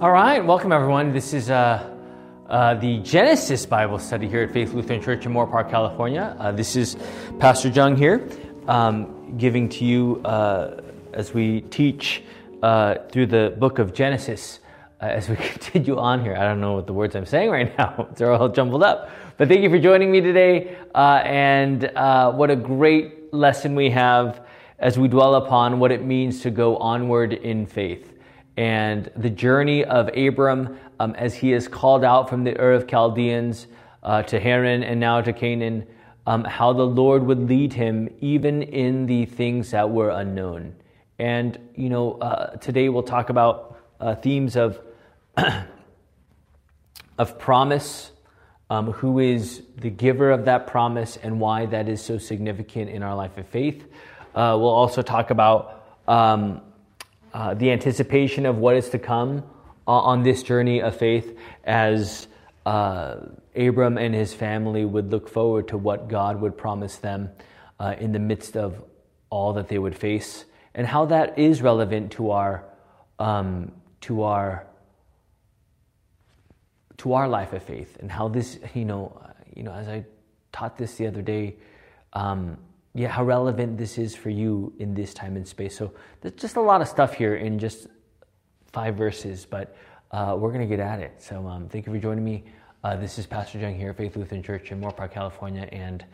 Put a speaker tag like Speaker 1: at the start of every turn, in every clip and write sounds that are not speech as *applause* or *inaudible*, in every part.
Speaker 1: All right, welcome everyone. This is uh, uh, the Genesis Bible study here at Faith Lutheran Church in Moorpark, California. Uh, this is Pastor Jung here, um, giving to you uh, as we teach uh, through the book of Genesis. Uh, as we *laughs* continue on here, I don't know what the words I'm saying right *laughs* now; they're all jumbled up. But thank you for joining me today, and what a great lesson we have as we dwell upon what it means to go onward in faith and the journey of Abram um, as he is called out from the Ur of Chaldeans uh, to Haran and now to Canaan, um, how the Lord would lead him even in the things that were unknown. And, you know, uh, today we'll talk about uh, themes of, *clears throat* of promise, um, who is the giver of that promise, and why that is so significant in our life of faith. Uh, we'll also talk about um, uh, the anticipation of what is to come uh, on this journey of faith as uh, Abram and his family would look forward to what God would promise them in the midst of all that they would face, and how that is relevant to our um, to our to our life of faith, and how this you know you know as I taught this the other day. Um, yeah, how relevant this is for you in this time and space. So there's just a lot of stuff here in just five verses, but uh, we're going to get at it. So um, thank you for joining me. Uh, this is Pastor Jung here, at Faith Lutheran Church in Moorpark, California, and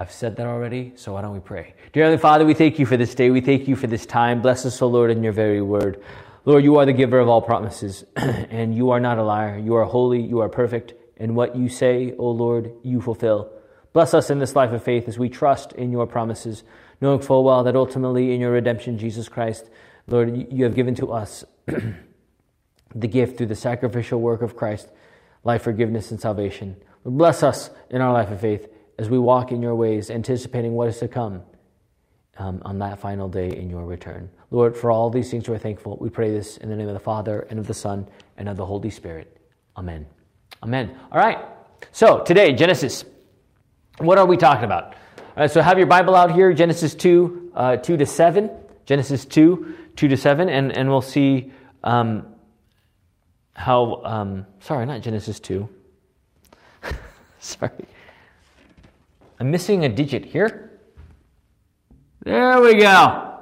Speaker 1: I've said that already, so why don't we pray? Dear Heavenly Father, we thank you for this day. We thank you for this time. Bless us, O Lord, in your very word. Lord, you are the giver of all promises, *clears throat* and you are not a liar. You are holy, you are perfect, and what you say, O Lord, you fulfill. Bless us in this life of faith as we trust in your promises, knowing full well that ultimately in your redemption, Jesus Christ, Lord, you have given to us *clears throat* the gift through the sacrificial work of Christ, life, forgiveness, and salvation. Bless us in our life of faith as we walk in your ways, anticipating what is to come um, on that final day in your return. Lord, for all these things we're thankful. We pray this in the name of the Father, and of the Son, and of the Holy Spirit. Amen. Amen. All right. So today, Genesis what are we talking about? All right, so have your Bible out here, Genesis 2, uh, 2 to 7. Genesis 2, 2 to 7, and, and we'll see um, how, um, sorry, not Genesis 2. *laughs* sorry. I'm missing a digit here. There we go.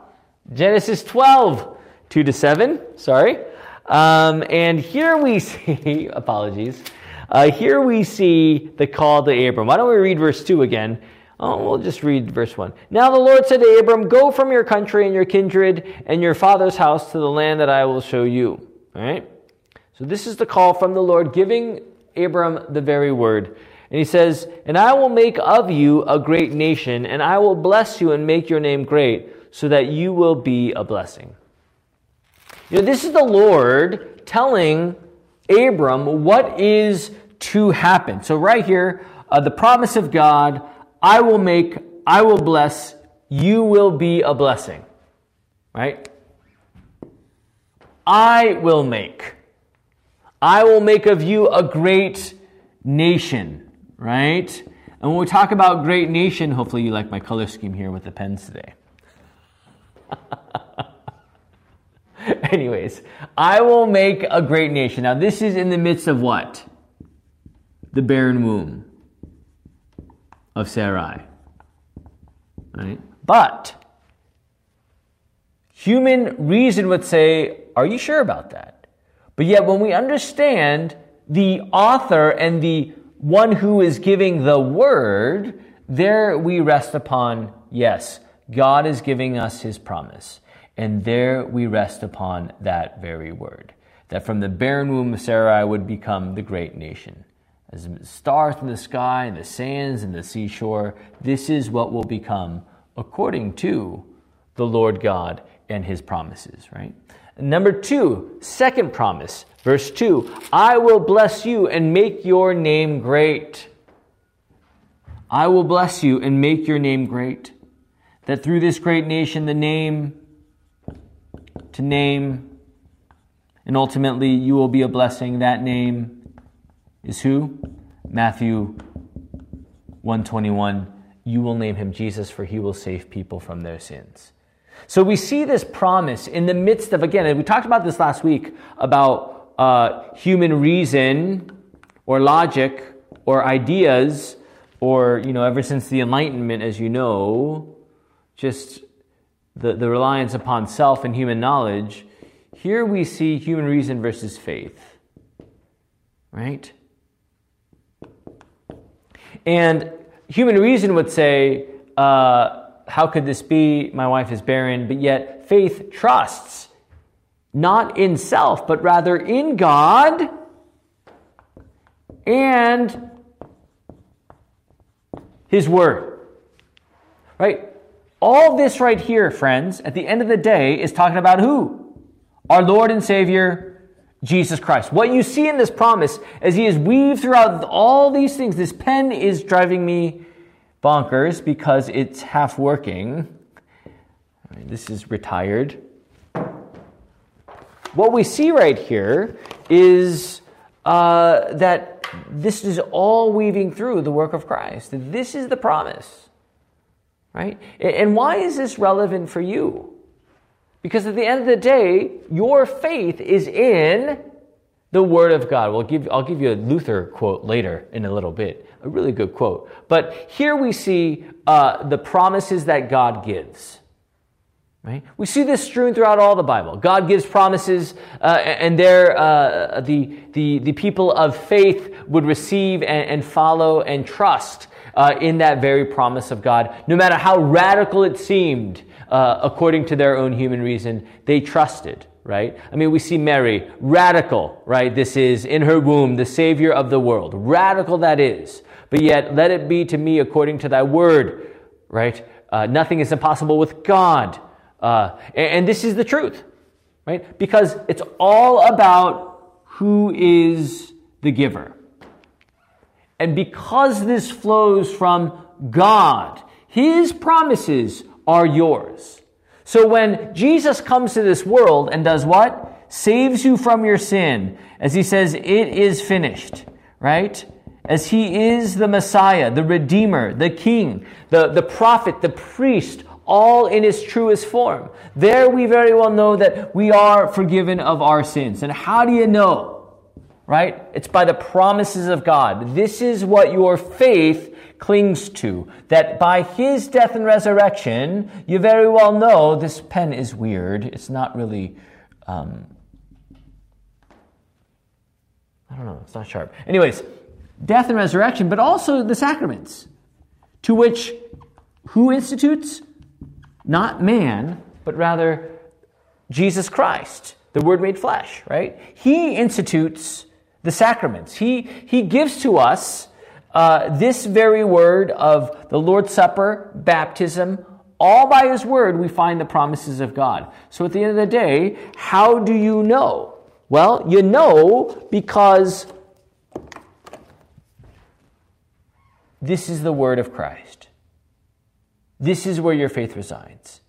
Speaker 1: Genesis 12, 2 to 7. Sorry. Um, and here we *laughs* see, apologies. Uh, here we see the call to Abram. Why don't we read verse 2 again? Oh, we'll just read verse 1. Now the Lord said to Abram, Go from your country and your kindred and your father's house to the land that I will show you. All right? So this is the call from the Lord giving Abram the very word. And he says, And I will make of you a great nation, and I will bless you and make your name great, so that you will be a blessing. You know, this is the Lord telling Abram what is to happen. So, right here, uh, the promise of God I will make, I will bless, you will be a blessing. Right? I will make. I will make of you a great nation. Right? And when we talk about great nation, hopefully you like my color scheme here with the pens today. *laughs* *laughs* Anyways, I will make a great nation. Now, this is in the midst of what? The barren womb of Sarai. Right? But human reason would say, Are you sure about that? But yet, when we understand the author and the one who is giving the word, there we rest upon, yes, God is giving us his promise. And there we rest upon that very word that from the barren womb of Sarai would become the great nation. As stars in the sky and the sands and the seashore, this is what will become according to the Lord God and his promises, right? Number two, second promise, verse 2 I will bless you and make your name great. I will bless you and make your name great. That through this great nation, the name to name, and ultimately you will be a blessing. That name is who? Matthew 121. You will name him Jesus, for he will save people from their sins. So we see this promise in the midst of, again, and we talked about this last week about uh, human reason or logic or ideas or, you know, ever since the Enlightenment, as you know, just the, the reliance upon self and human knowledge, here we see human reason versus faith. Right? And human reason would say, uh, How could this be? My wife is barren. But yet, faith trusts not in self, but rather in God and His Word. Right? All this right here, friends, at the end of the day, is talking about who? Our Lord and Savior, Jesus Christ. What you see in this promise, as He is weaved throughout all these things, this pen is driving me bonkers because it's half working. this is retired. What we see right here is uh, that this is all weaving through the work of Christ. This is the promise. Right? And why is this relevant for you? Because at the end of the day, your faith is in the Word of God. We'll give, I'll give you a Luther quote later in a little bit, a really good quote. But here we see uh, the promises that God gives. Right? We see this strewn throughout all the Bible. God gives promises, uh, and there uh, the, the, the people of faith would receive and, and follow and trust uh, in that very promise of God. No matter how radical it seemed, uh, according to their own human reason, they trusted, right? I mean, we see Mary, radical, right? This is in her womb, the Savior of the world. Radical that is. But yet, let it be to me according to thy word, right? Uh, nothing is impossible with God. Uh, and, and this is the truth, right? Because it's all about who is the giver. And because this flows from God, His promises are yours. So when Jesus comes to this world and does what? Saves you from your sin, as He says, it is finished, right? As He is the Messiah, the Redeemer, the King, the, the prophet, the priest, all in its truest form. There we very well know that we are forgiven of our sins. And how do you know? Right? It's by the promises of God. This is what your faith clings to. That by his death and resurrection, you very well know this pen is weird. It's not really, um, I don't know, it's not sharp. Anyways, death and resurrection, but also the sacraments, to which who institutes? Not man, but rather Jesus Christ, the Word made flesh, right? He institutes the sacraments. He, he gives to us uh, this very word of the Lord's Supper, baptism, all by His Word, we find the promises of God. So at the end of the day, how do you know? Well, you know because this is the Word of Christ. This is where your faith resides.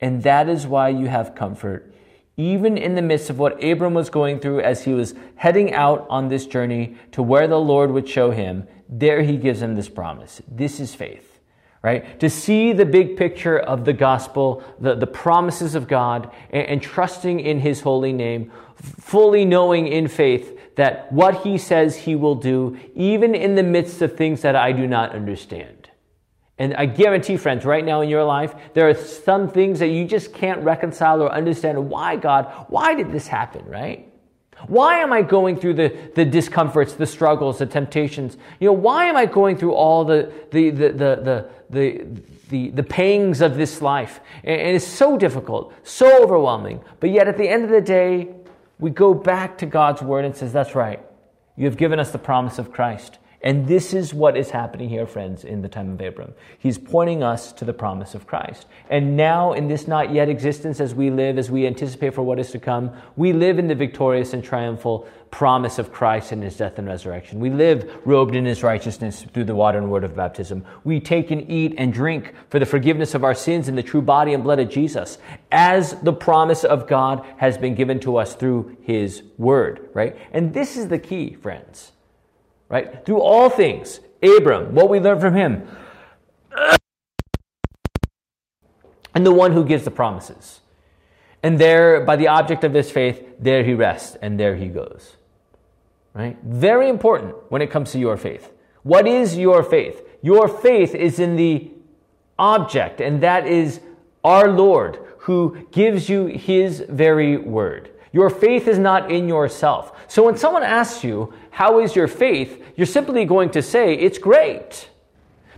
Speaker 1: And that is why you have comfort, even in the midst of what Abram was going through as he was heading out on this journey to where the Lord would show him. There he gives him this promise. This is faith, right? To see the big picture of the gospel, the, the promises of God, and, and trusting in his holy name, fully knowing in faith that what he says he will do, even in the midst of things that I do not understand. And I guarantee, friends, right now in your life, there are some things that you just can't reconcile or understand. Why, God? Why did this happen, right? Why am I going through the, the discomforts, the struggles, the temptations? You know, why am I going through all the, the, the, the, the, the, the, pangs of this life? And it's so difficult, so overwhelming. But yet at the end of the day, we go back to God's word and says, that's right. You have given us the promise of Christ. And this is what is happening here, friends, in the time of Abram. He's pointing us to the promise of Christ. And now, in this not yet existence, as we live, as we anticipate for what is to come, we live in the victorious and triumphal promise of Christ and his death and resurrection. We live robed in his righteousness through the water and word of baptism. We take and eat and drink for the forgiveness of our sins in the true body and blood of Jesus, as the promise of God has been given to us through his word, right? And this is the key, friends right? Through all things, Abram, what we learn from him, and the one who gives the promises. And there, by the object of his faith, there he rests and there he goes. Right? Very important when it comes to your faith. What is your faith? Your faith is in the object, and that is our Lord, who gives you his very word. Your faith is not in yourself. So when someone asks you, How is your faith? you're simply going to say, It's great.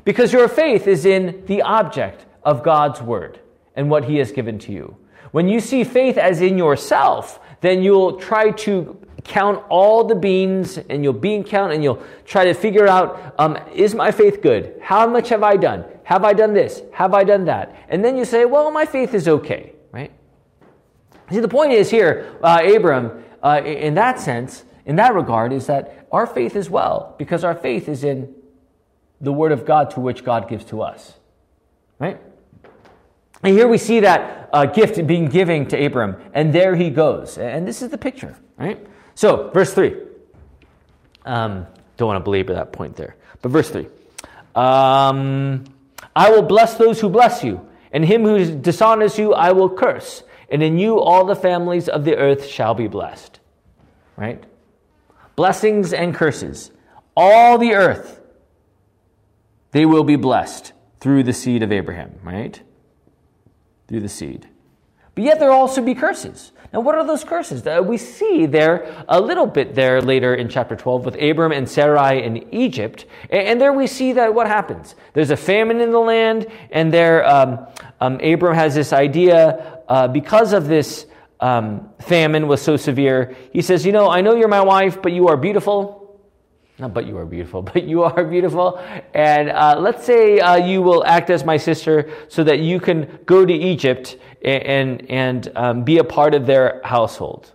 Speaker 1: Because your faith is in the object of God's word and what he has given to you. When you see faith as in yourself, then you'll try to count all the beans and you'll bean count and you'll try to figure out um, is my faith good? How much have I done? Have I done this? Have I done that? And then you say, well, my faith is okay? See, the point is here, uh, Abram, uh, in that sense, in that regard, is that our faith is well because our faith is in the word of God to which God gives to us, right? And here we see that uh, gift being given to Abram, and there he goes. And this is the picture, right? So, verse 3. Um, don't want to belabor that point there. But verse 3. Um, I will bless those who bless you, and him who dishonors you I will curse. And in you all the families of the earth shall be blessed. Right? Blessings and curses. All the earth, they will be blessed through the seed of Abraham, right? through the seed. But yet there will also be curses. Now, what are those curses? Uh, we see there a little bit there later in chapter 12 with Abram and Sarai in Egypt. And, there we see that what happens? There's a famine in the land, and there um, um, Abram has this idea uh, because of this um, famine was so severe. He says, You know, I know you're my wife, but you are beautiful not but you are beautiful, *laughs* but you are beautiful. And uh, let's say uh, you will act as my sister so that you can go to Egypt and, and, and um, be a part of their household.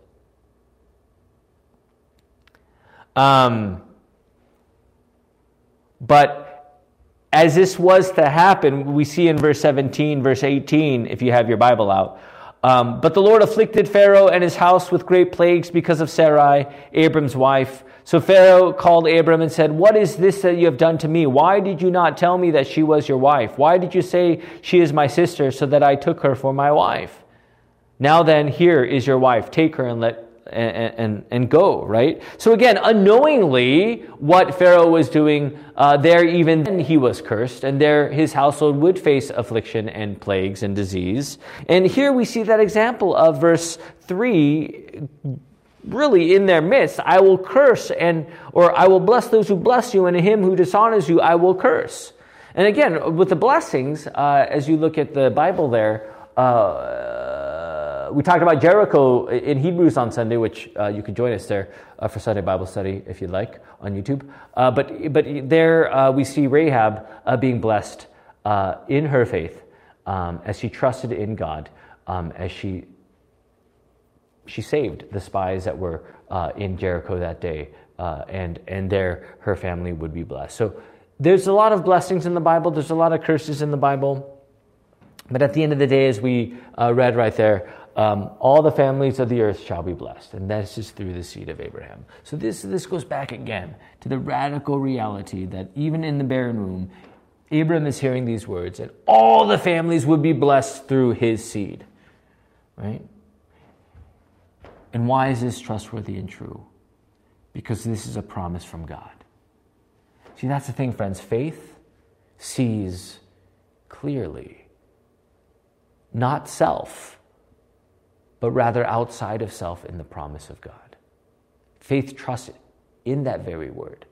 Speaker 1: Um, but as this was to happen, we see in verse 17, verse 18, if you have your Bible out. Um, but the Lord afflicted Pharaoh and his house with great plagues because of Sarai, Abram's wife. So Pharaoh called Abram and said, What is this that you have done to me? Why did you not tell me that she was your wife? Why did you say she is my sister so that I took her for my wife? Now then, here is your wife. Take her and let and, and, go, right? So again, unknowingly, what Pharaoh was doing uh, there, even then he was cursed, and there his household would face affliction and plagues and disease. And here we see that example of verse 3 really in their midst, I will curse and or I will bless those who bless you, and him who dishonors you, I will curse. And again, with the blessings, uh, as you look at the Bible there, uh, we talked about Jericho in Hebrews on Sunday, which uh, you can join us there uh, for Sunday Bible study if you'd like on YouTube. Uh, but but there uh, we see Rahab being blessed in her faith um, as she trusted in God, um, as she she saved the spies that were uh, in Jericho that day, uh, and and there her family would be blessed. So there's a lot of blessings in the Bible. There's a lot of curses in the Bible, but at the end of the day, as we uh, read right there, um, all the families of the earth shall be blessed, and this is through the seed of Abraham. So this this goes back again to the radical reality that even in the barren womb, Abraham is hearing these words, and all the families would be blessed through his seed. Right? And why is this trustworthy and true? Because this is a promise from God. See, that's the thing, friends. Faith sees clearly, not self, but rather outside of self in the promise of God. Faith trusts in that very word.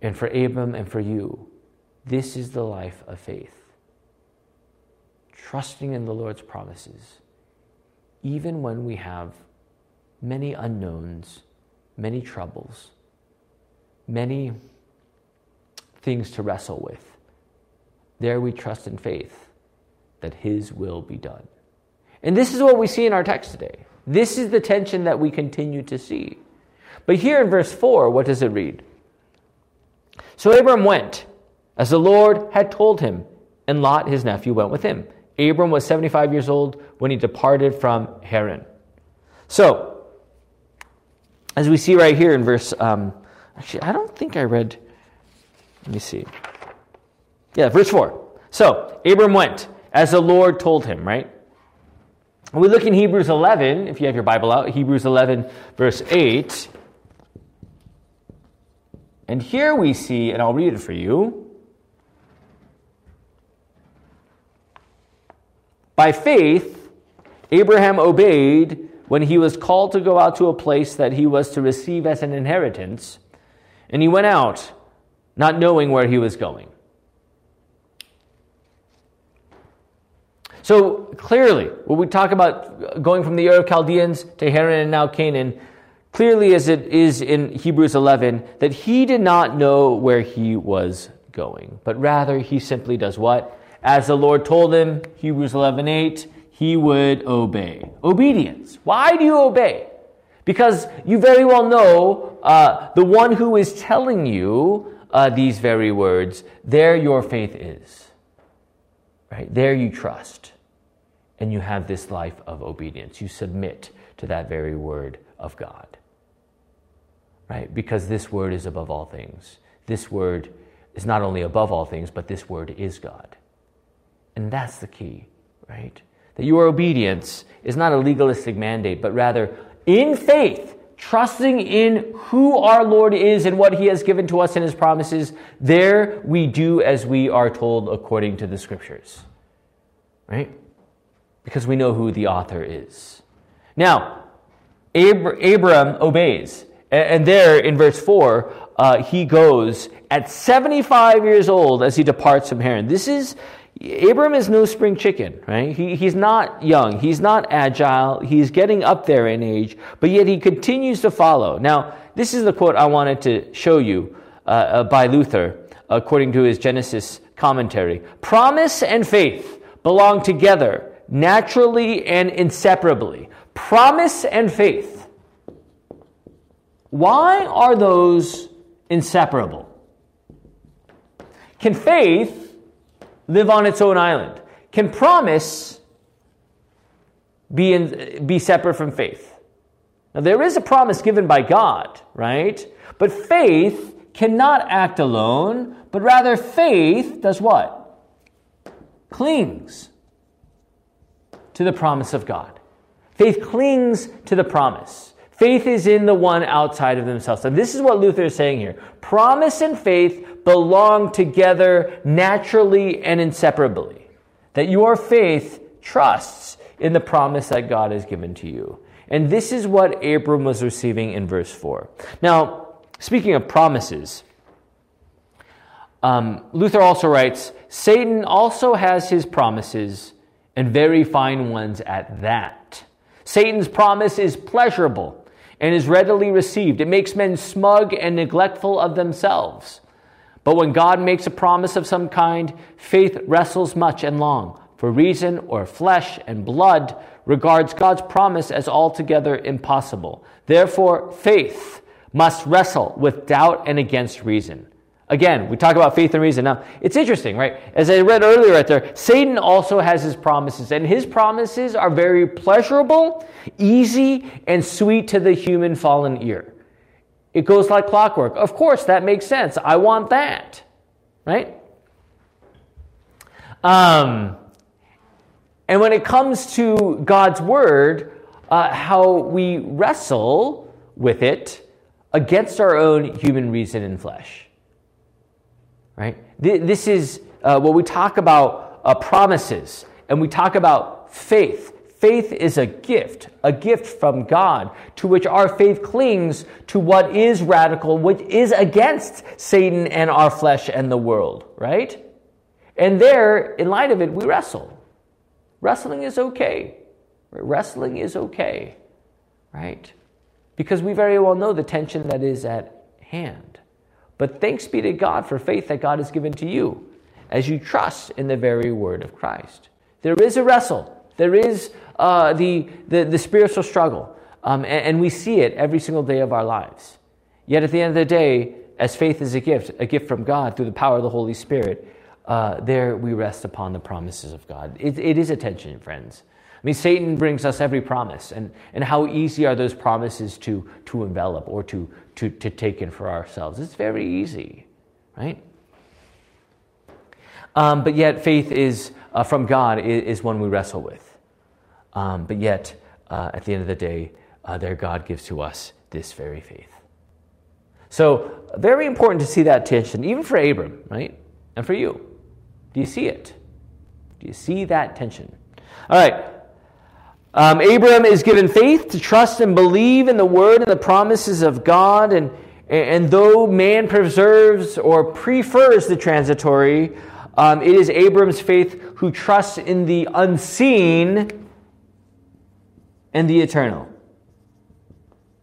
Speaker 1: And for Abram and for you, this is the life of faith. Trusting in the Lord's promises, even when we have many unknowns, many troubles, many things to wrestle with. There we trust in faith that His will be done. And this is what we see in our text today. This is the tension that we continue to see. But here in verse 4, what does it read? So Abram went, as the Lord had told him, and Lot, his nephew, went with him. Abram was 75 years old when he departed from Haran. So, as we see right here in verse, um, actually, I don't think I read, let me see. Yeah, verse 4. So, Abram went as the Lord told him, right? We look in Hebrews 11, if you have your Bible out, Hebrews 11, verse 8. And here we see, and I'll read it for you. By faith, Abraham obeyed when he was called to go out to a place that he was to receive as an inheritance, and he went out, not knowing where he was going. So clearly, when we talk about going from the Ur of Chaldeans to Haran and now Canaan, clearly as it is in Hebrews 11, that he did not know where he was going, but rather he simply does what? As the Lord told him, Hebrews 11 8, he would obey. Obedience. Why do you obey? Because you very well know uh, the one who is telling you uh, these very words, there your faith is. Right? There you trust. And you have this life of obedience. You submit to that very word of God. Right? Because this word is above all things. This word is not only above all things, but this word is God. And that's the key, right? That your obedience is not a legalistic mandate, but rather in faith, trusting in who our Lord is and what he has given to us in his promises, there we do as we are told according to the scriptures. Right? Because we know who the author is. Now, Ab- Abram obeys. And there in verse 4, uh, he goes at 75 years old as he departs from Haran. This is Abram is no spring chicken, right? He, he's not young. He's not agile. He's getting up there in age, but yet he continues to follow. Now, this is the quote I wanted to show you uh, uh, by Luther, according to his Genesis commentary. Promise and faith belong together naturally and inseparably. Promise and faith. Why are those inseparable? Can faith live on its own island? Can promise be, in, be separate from faith? Now, there is a promise given by God, right? But faith cannot act alone, but rather faith does what? Clings to the promise of God. Faith clings to the promise. Faith is in the one outside of themselves. And this is what Luther is saying here. Promise and faith belong together naturally and inseparably. That your faith trusts in the promise that God has given to you. And this is what Abram was receiving in verse 4. Now, speaking of promises, um, Luther also writes Satan also has his promises, and very fine ones at that. Satan's promise is pleasurable and is readily received. It makes men smug and neglectful of themselves. But when God makes a promise of some kind, faith wrestles much and long, for reason or flesh and blood regards God's promise as altogether impossible. Therefore, faith must wrestle with doubt and against reason. Again, we talk about faith and reason. Now, it's interesting, right? As I read earlier right there, Satan also has his promises, and his promises are very pleasurable, easy, and sweet to the human fallen ear. It goes like clockwork. Of course, that makes sense. I want that, right? Um, and when it comes to God's word, uh, how we wrestle with it against our own human reason and flesh, right? This is uh, what we talk about uh, promises, and we talk about faith. Faith is a gift, a gift from God, to which our faith clings to what is radical, which is against Satan and our flesh and the world, right? And there, in light of it, we wrestle. Wrestling is okay. Wrestling is okay, right? Because we very well know the tension that is at hand. But thanks be to God for faith that God has given to you as you trust in the very word of Christ. There is a wrestle. There is uh, the, the, the, spiritual struggle, um, and, and we see it every single day of our lives. Yet at the end of the day, as faith is a gift, a gift from God through the power of the Holy Spirit, uh, there we rest upon the promises of God. It, it is a tension, friends. I mean, Satan brings us every promise, and, and how easy are those promises to, to envelop or to, to, to take in for ourselves? It's very easy, right? Um, but yet, faith is uh, from God is, is one we wrestle with. Um, but yet, uh, at the end of the day, uh, there God gives to us this very faith. So, very important to see that tension, even for Abram, right? And for you. Do you see it? Do you see that tension? All right. Um, is given faith to trust and believe in the word and the promises of God. And, and though man preserves or prefers the transitory, um, it is Abram's faith who trusts in the unseen and the eternal.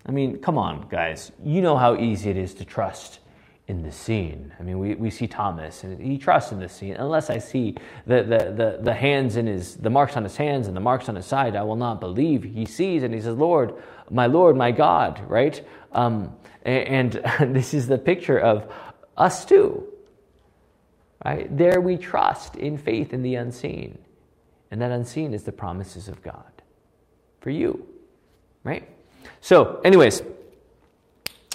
Speaker 1: I mean, come on, guys. You know how easy it is to trust in the seen. I mean, we, we see Thomas, and he trusts in the seen. Unless I see the, the, the, the hands in his, the marks on his hands and the marks on his side, I will not believe. He sees and he says, Lord, my Lord, my God, right? Um, and, and *laughs* this is the picture of us too, right? There we trust in faith in the unseen. And that unseen is the promises of God for you, right? So, anyways,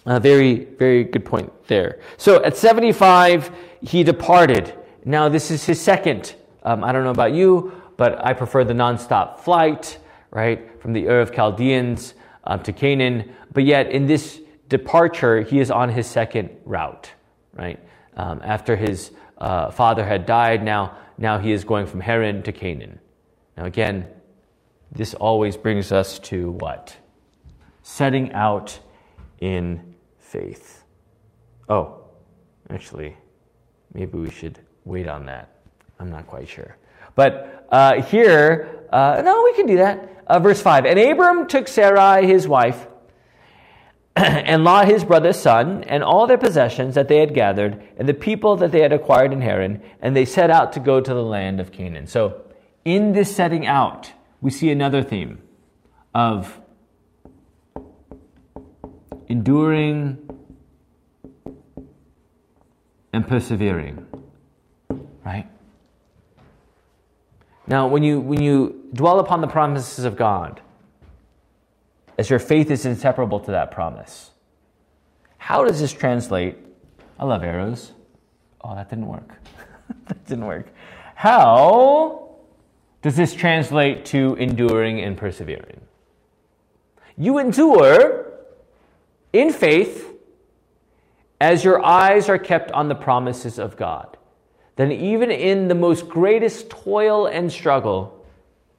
Speaker 1: a very, very good point there. So at 75, he departed. Now, this is his second. Um, I don't know about you, but I prefer the nonstop flight, right, from the Ur of Chaldeans um, to Canaan. But yet, in this departure, he is on his second route, right? Um, after his uh, father had died, now, now he is going from Haran to Canaan. Now, again, this always brings us to what? Setting out in faith. Oh, actually, maybe we should wait on that. I'm not quite sure. But uh, here, uh, no, we can do that. Uh, verse 5 And Abram took Sarai, his wife, *clears throat* and Lot, his brother's son, and all their possessions that they had gathered, and the people that they had acquired in Haran, and they set out to go to the land of Canaan. So, in this setting out, we see another theme of enduring and persevering. Right? Now, when you, when you dwell upon the promises of God, as your faith is inseparable to that promise, how does this translate? I love arrows. Oh, that didn't work. *laughs* that didn't work. How does this translate to enduring and persevering? You endure in faith as your eyes are kept on the promises of God, then even in the most greatest toil and struggle,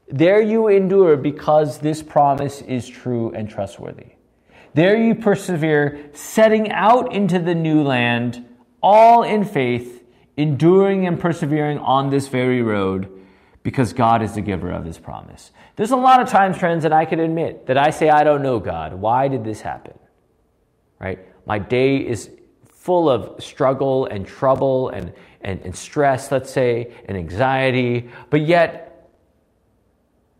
Speaker 1: there you endure because this promise is true and trustworthy. There you persevere, setting out into the new land, all in faith, enduring and persevering on this very road, because God is the giver of his promise. There's a lot of times, friends, that I can admit that I say, I don't know God. Why did this happen? Right? My day is full of struggle and trouble and, and, and stress, let's say, and anxiety. But yet,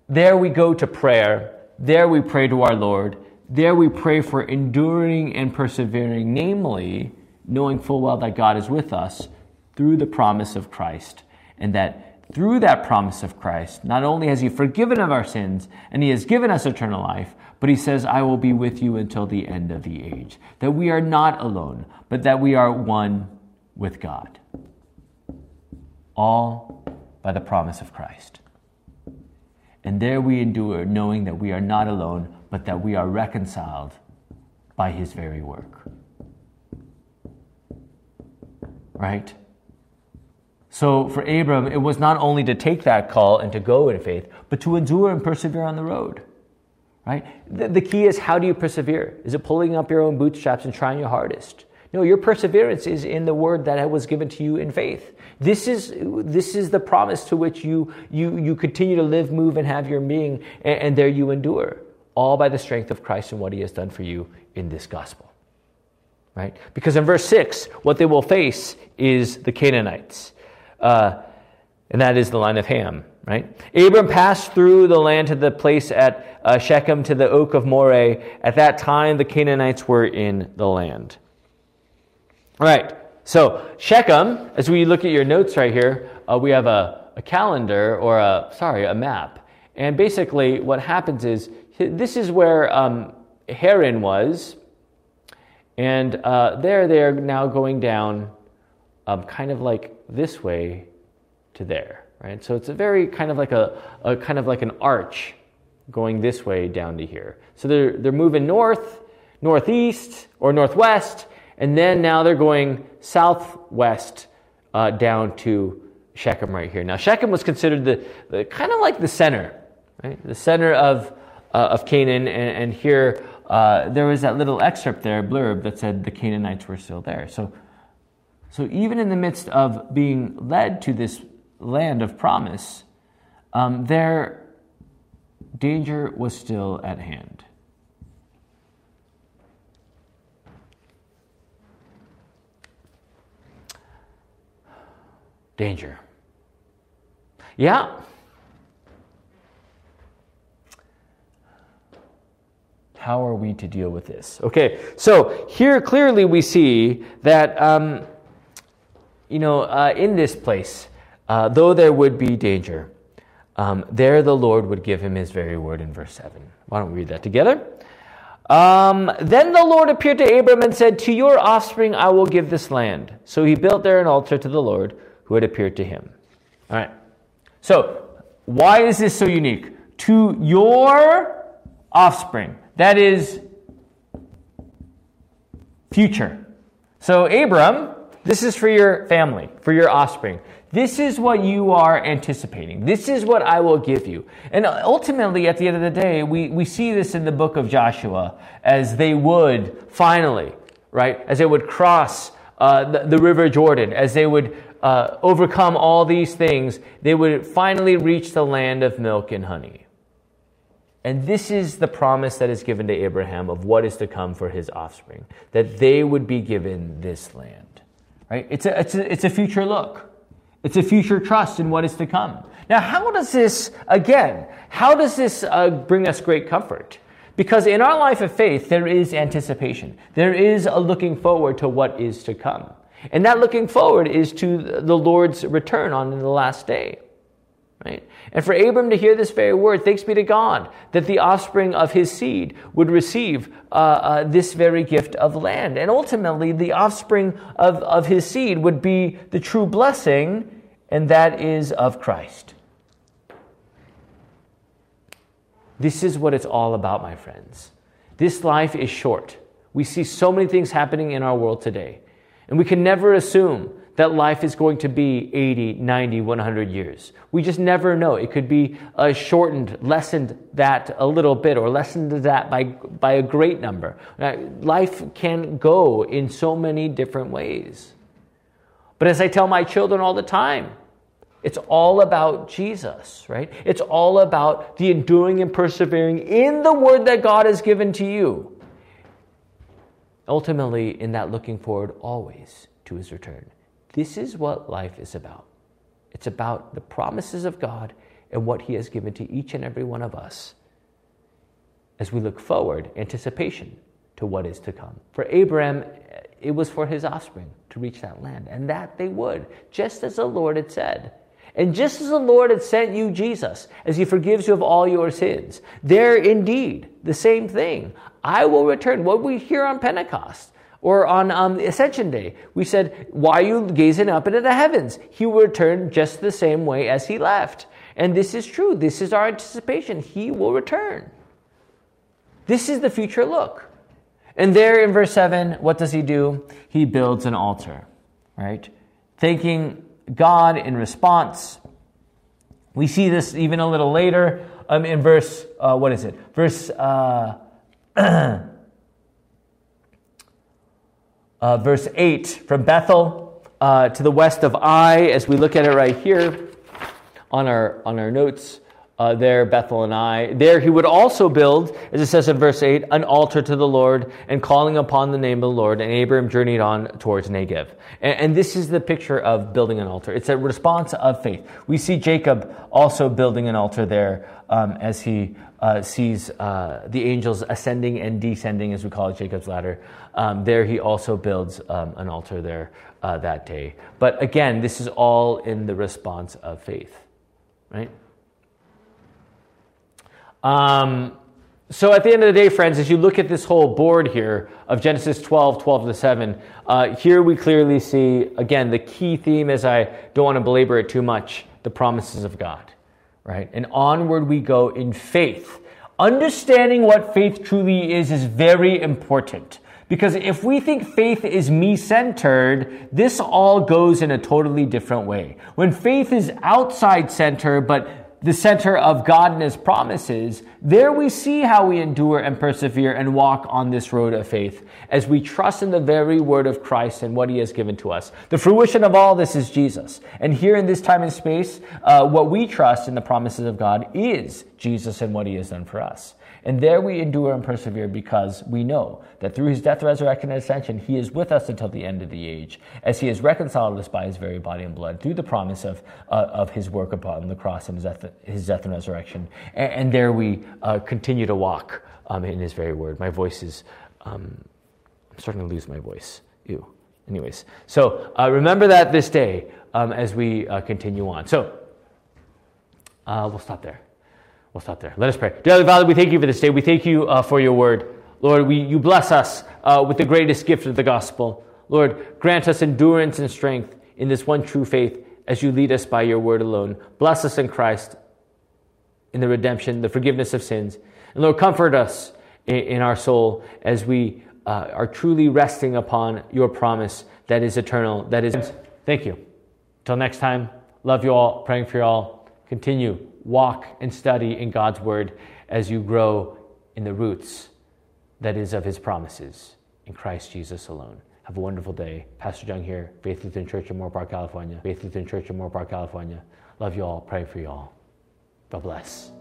Speaker 1: there we go to prayer. There we pray to our Lord. There we pray for enduring and persevering, namely, knowing full well that God is with us through the promise of Christ, and that through that promise of Christ, not only has He forgiven of our sins and He has given us eternal life, but he says, I will be with you until the end of the age. That we are not alone, but that we are one with God. All by the promise of Christ. And there we endure, knowing that we are not alone, but that we are reconciled by his very work. Right? So for Abram, it was not only to take that call and to go in faith, but to endure and persevere on the road right? The, the, key is how do you persevere? Is it pulling up your own bootstraps and trying your hardest? No, your perseverance is in the word that was given to you in faith. This is, this is the promise to which you, you, you continue to live, move, and have your being, and, and there you endure, all by the strength of Christ and what he has done for you in this gospel. Right? Because in verse 6, what they will face is the Canaanites. Uh, and that is the line of Ham right? Abram passed through the land to the place at uh, Shechem to the oak of Moreh. At that time, the Canaanites were in the land. All right, so Shechem, as we look at your notes right here, uh, we have a, a calendar or a, sorry, a map. And basically, what happens is this is where um, Haran was, and uh, there they're now going down um, kind of like this way to there right? So it's a very kind of like a, a kind of like an arch going this way down to here. So they're, they're moving north, northeast, or northwest, and then now they're going southwest uh, down to Shechem right here. Now, Shechem was considered the, the kind of like the center, right? The center of, uh, of Canaan, and, and here uh, there was that little excerpt there, blurb, that said the Canaanites were still there. So, so even in the midst of being led to this land of promise, um, their danger was still at hand. Danger. Yeah. How are we to deal with this? Okay, so here clearly we see that, um, you know, uh, in this place, uh, though there would be danger, um, there the Lord would give him his very word in verse 7. Why don't we read that together? Um, then the Lord appeared to Abram and said, To your offspring I will give this land. So he built there an altar to the Lord who had appeared to him. All right. So, why is this so unique? To your offspring. That is future. So, Abram, this is for your family, for your offspring. This is what you are anticipating. This is what I will give you. And ultimately, at the end of the day, we, we see this in the book of Joshua as they would finally, right, as they would cross uh, the, the, river Jordan, as they would uh, overcome all these things, they would finally reach the land of milk and honey. And this is the promise that is given to Abraham of what is to come for his offspring, that they would be given this land. Right? It's a, it's a, it's a future look. It's a future trust in what is to come. Now, how does this, again, how does this uh, bring us great comfort? Because in our life of faith, there is anticipation. There is a looking forward to what is to come. And that looking forward is to the Lord's return on the last day. Right? And for Abram to hear this very word, thanks be to God that the offspring of his seed would receive uh, uh, this very gift of land. And ultimately, the offspring of, of his seed would be the true blessing, and that is of Christ. This is what it's all about, my friends. This life is short. We see so many things happening in our world today. And we can never assume that life is going to be 80, 90, 100 years. We just never know. It could be shortened, lessened that a little bit, or lessened that by, by a great number. Life can go in so many different ways. But as I tell my children all the time, it's all about Jesus, right? It's all about the enduring and persevering in the word that God has given to you. Ultimately, in that looking forward always to his return. This is what life is about. It's about the promises of God and what He has given to each and every one of us as we look forward, anticipation to what is to come. For Abraham, it was for his offspring to reach that land, and that they would, just as the Lord had said. And just as the Lord had sent you Jesus, as He forgives you of all your sins, there indeed, the same thing. I will return. What we hear on Pentecost. Or on um, Ascension Day, we said, Why are you gazing up into the heavens? He will return just the same way as he left. And this is true. This is our anticipation. He will return. This is the future look. And there in verse 7, what does he do? He builds an altar, right? Thanking God in response. We see this even a little later um, in verse, uh, what is it? Verse. Uh, *clears throat* uh, verse 8 from Bethel uh, to the west of Ai, as we look at it right here on our, on our notes. Uh, there, Bethel and Ai. There he would also build, as it says in verse 8, an altar to the Lord and calling upon the name of the Lord. And Abram journeyed on towards Negev. And, and, this is the picture of building an altar. It's a response of faith. We see Jacob also building an altar there um, as he uh, sees uh, the angels ascending and descending, as we call it, Jacob's ladder. Um, there he also builds um, an altar there uh, that day. But again, this is all in the response of faith, right? Um, so at the end of the day, friends, as you look at this whole board here of Genesis 12, 12 to 7, uh, here we clearly see, again, the key theme, as I don't want to belabor it too much, the promises of God right? And onward we go in faith, Understanding what faith truly is is very important. Because if we think faith is me centered, this all goes in a totally different way. When faith is outside center, but the center of God and His promises, there we see how we endure and persevere and walk on this road of faith as we trust in the very word of Christ and what He has given to us. The fruition of all this is Jesus. And here in this time and space, uh, what we trust in the promises of God is Jesus and what He has done for us. And there we endure and persevere because we know that through his death, resurrection, and ascension, he is with us until the end of the age, as he has reconciled us by his very body and blood through the promise of, uh, of his work upon the cross and his death, his death and resurrection. And, and there we uh, continue to walk um, in his very word. My voice is, um, I'm starting to lose my voice. Ew. Anyways, so uh, remember that this day um, as we uh, continue on. So uh, we'll stop there. We'll stop there. Let us pray. Dear Father, we thank you for this day. We thank you uh, for your word. Lord, we, you bless us uh, with the greatest gift of the gospel. Lord, grant us endurance and strength in this one true faith as you lead us by your word alone. Bless us in Christ, in the redemption, the forgiveness of sins. And Lord, comfort us in, in our soul as we uh, are truly resting upon your promise that is eternal, that is. Thank you. Until next time, love you all, praying for you all. Continue walk and study in God's Word as you grow in the roots that is of His promises in Christ Jesus alone. Have a wonderful day. Pastor Jung here, Faith Lutheran Church in Moorpark, California. Faith Lutheran Church in Moorpark, California. Love you all. Pray for you all. God bless.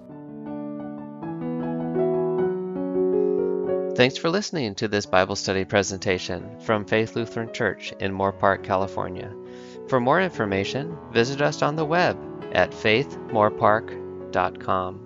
Speaker 2: Thanks for listening to this Bible study presentation from Faith Lutheran Church in Moorpark, California. For more information, visit us on the web at faithmoorpark.com.